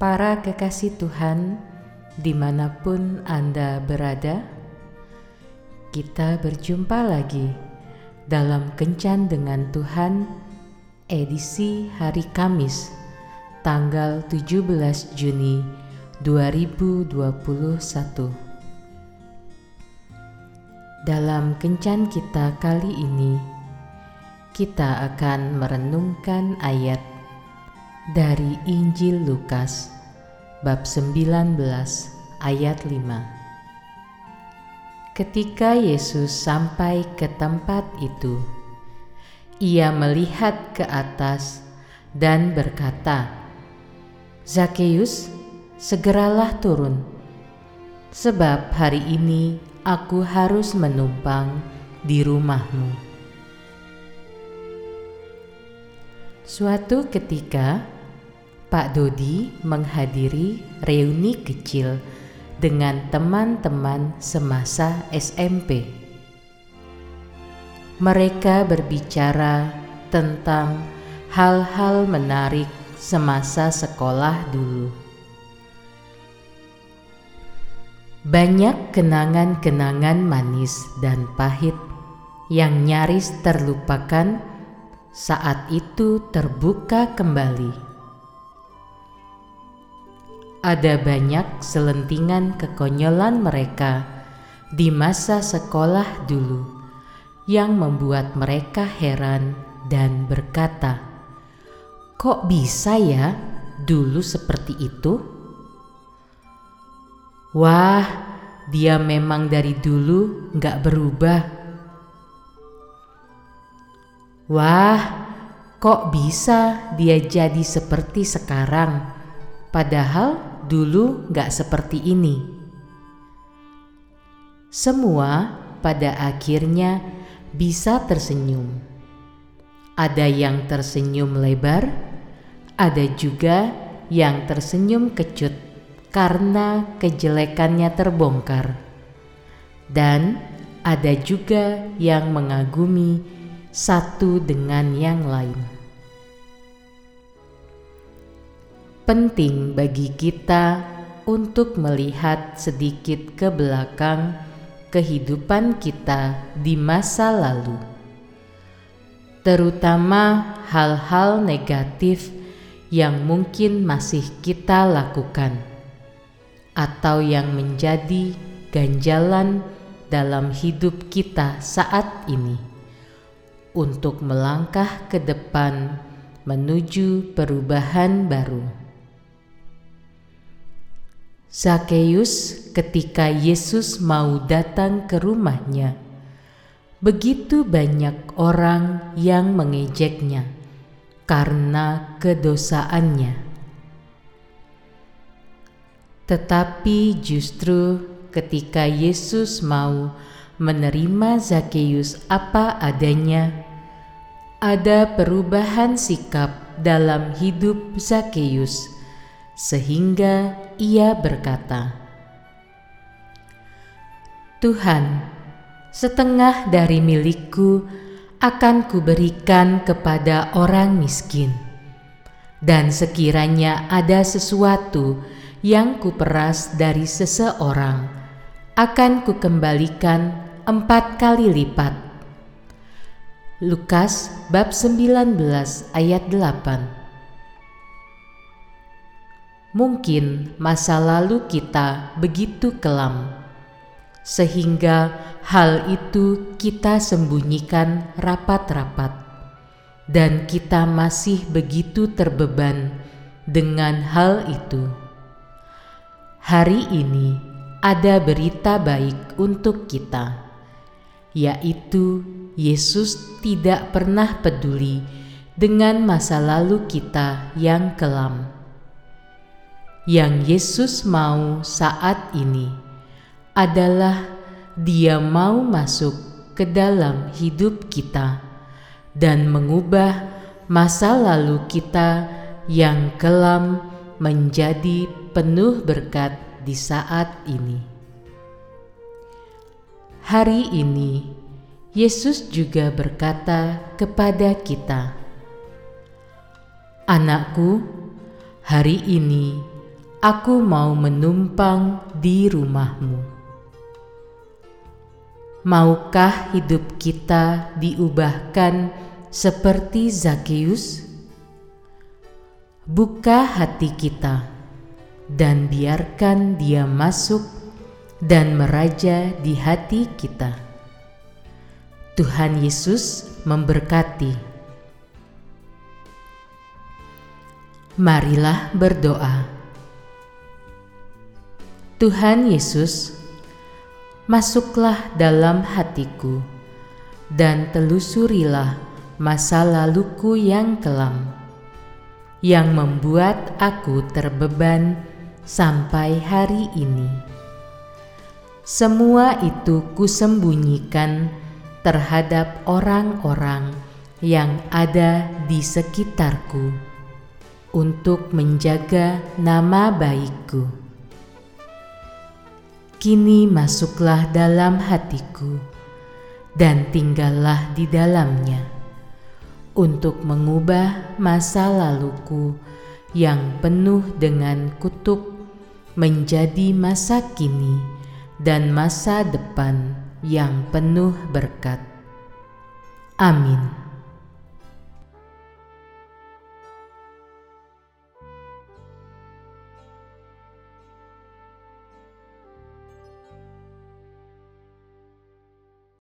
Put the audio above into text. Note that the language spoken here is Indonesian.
Para kekasih Tuhan, di mana pun Anda berada, kita berjumpa lagi dalam Kencan dengan Tuhan edisi hari Kamis tanggal 17 Juni 2021. Dalam Kencan kita kali ini, kita akan merenungkan ayat dari Injil Lukas bab 19 ayat 5 Ketika Yesus sampai ke tempat itu ia melihat ke atas dan berkata Zakeus segeralah turun sebab hari ini aku harus menumpang di rumahmu. Suatu ketika Pak Dodi menghadiri reuni kecil dengan teman-teman semasa SMP. Mereka berbicara tentang hal-hal menarik semasa sekolah dulu. Banyak kenangan-kenangan manis dan pahit yang nyaris terlupakan saat itu terbuka kembali ada banyak selentingan kekonyolan mereka di masa sekolah dulu yang membuat mereka heran dan berkata, "Kok bisa ya dulu seperti itu?" Wah, dia memang dari dulu nggak berubah. Wah, kok bisa dia jadi seperti sekarang? Padahal dulu gak seperti ini. Semua pada akhirnya bisa tersenyum. Ada yang tersenyum lebar, ada juga yang tersenyum kecut karena kejelekannya terbongkar, dan ada juga yang mengagumi satu dengan yang lain. Penting bagi kita untuk melihat sedikit ke belakang kehidupan kita di masa lalu, terutama hal-hal negatif yang mungkin masih kita lakukan atau yang menjadi ganjalan dalam hidup kita saat ini untuk melangkah ke depan menuju perubahan baru. Zakeus ketika Yesus mau datang ke rumahnya, begitu banyak orang yang mengejeknya karena kedosaannya. Tetapi justru ketika Yesus mau menerima Zakeus apa adanya, ada perubahan sikap dalam hidup Zakeus sehingga ia berkata, "Tuhan, setengah dari milikku akan kuberikan kepada orang miskin, dan sekiranya ada sesuatu yang kuperas dari seseorang, akan kukembalikan empat kali lipat." Lukas bab 19 ayat 8 Mungkin masa lalu kita begitu kelam, sehingga hal itu kita sembunyikan rapat-rapat, dan kita masih begitu terbeban dengan hal itu. Hari ini ada berita baik untuk kita, yaitu Yesus tidak pernah peduli dengan masa lalu kita yang kelam yang Yesus mau saat ini adalah Dia mau masuk ke dalam hidup kita dan mengubah masa lalu kita yang kelam menjadi penuh berkat di saat ini. Hari ini, Yesus juga berkata kepada kita, "Anakku, hari ini Aku mau menumpang di rumahmu. Maukah hidup kita diubahkan seperti Zakeus? Buka hati kita dan biarkan Dia masuk dan meraja di hati kita. Tuhan Yesus memberkati. Marilah berdoa. Tuhan Yesus, masuklah dalam hatiku dan telusurilah masa laluku yang kelam yang membuat aku terbeban sampai hari ini. Semua itu kusembunyikan terhadap orang-orang yang ada di sekitarku untuk menjaga nama baikku kini masuklah dalam hatiku dan tinggallah di dalamnya untuk mengubah masa laluku yang penuh dengan kutuk menjadi masa kini dan masa depan yang penuh berkat. Amin.